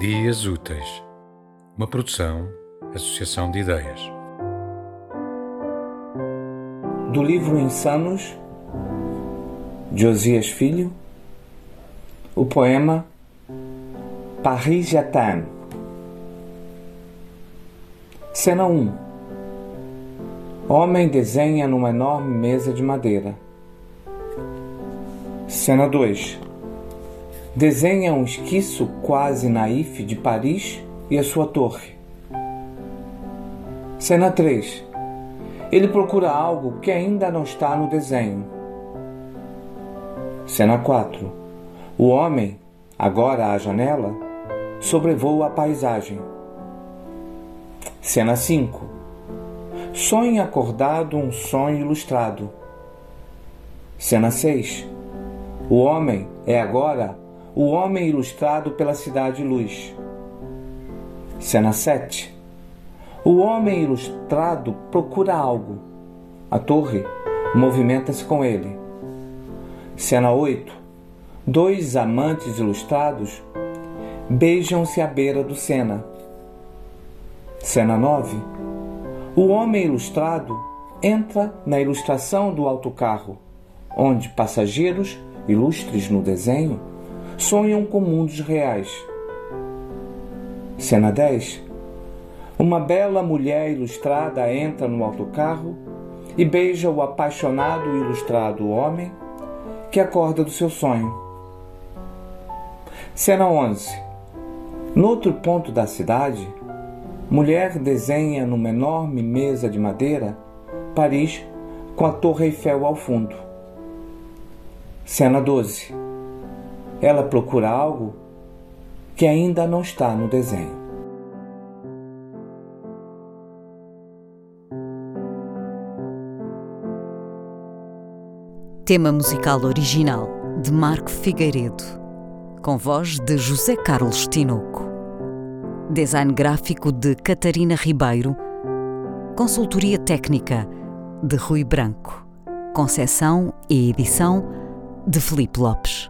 Dias Úteis, uma produção, associação de ideias. Do livro Insanos, de Osias Filho, o poema Paris Jatin. Cena 1 Homem desenha numa enorme mesa de madeira. Cena 2 desenha um esquiço quase naif de Paris e a sua torre. Cena 3. Ele procura algo que ainda não está no desenho. Cena 4. O homem, agora à janela, sobrevoa a paisagem. Cena 5. Sonha acordado um sonho ilustrado. Cena 6. O homem é agora o homem ilustrado pela cidade luz. Cena 7. O homem ilustrado procura algo. A torre movimenta-se com ele. Cena 8. Dois amantes ilustrados beijam-se à beira do Sena. Cena 9. O homem ilustrado entra na ilustração do autocarro, onde passageiros ilustres no desenho sonham com mundos reais. Cena 10. Uma bela mulher ilustrada entra no autocarro e beija o apaixonado e ilustrado homem que acorda do seu sonho. Cena 11. No outro ponto da cidade, mulher desenha numa enorme mesa de madeira Paris com a Torre Eiffel ao fundo. Cena 12 ela procura algo que ainda não está no desenho. Tema musical original de Marco Figueiredo, com voz de José Carlos Tinoco. Design gráfico de Catarina Ribeiro. Consultoria técnica de Rui Branco. Concessão e edição de Felipe Lopes.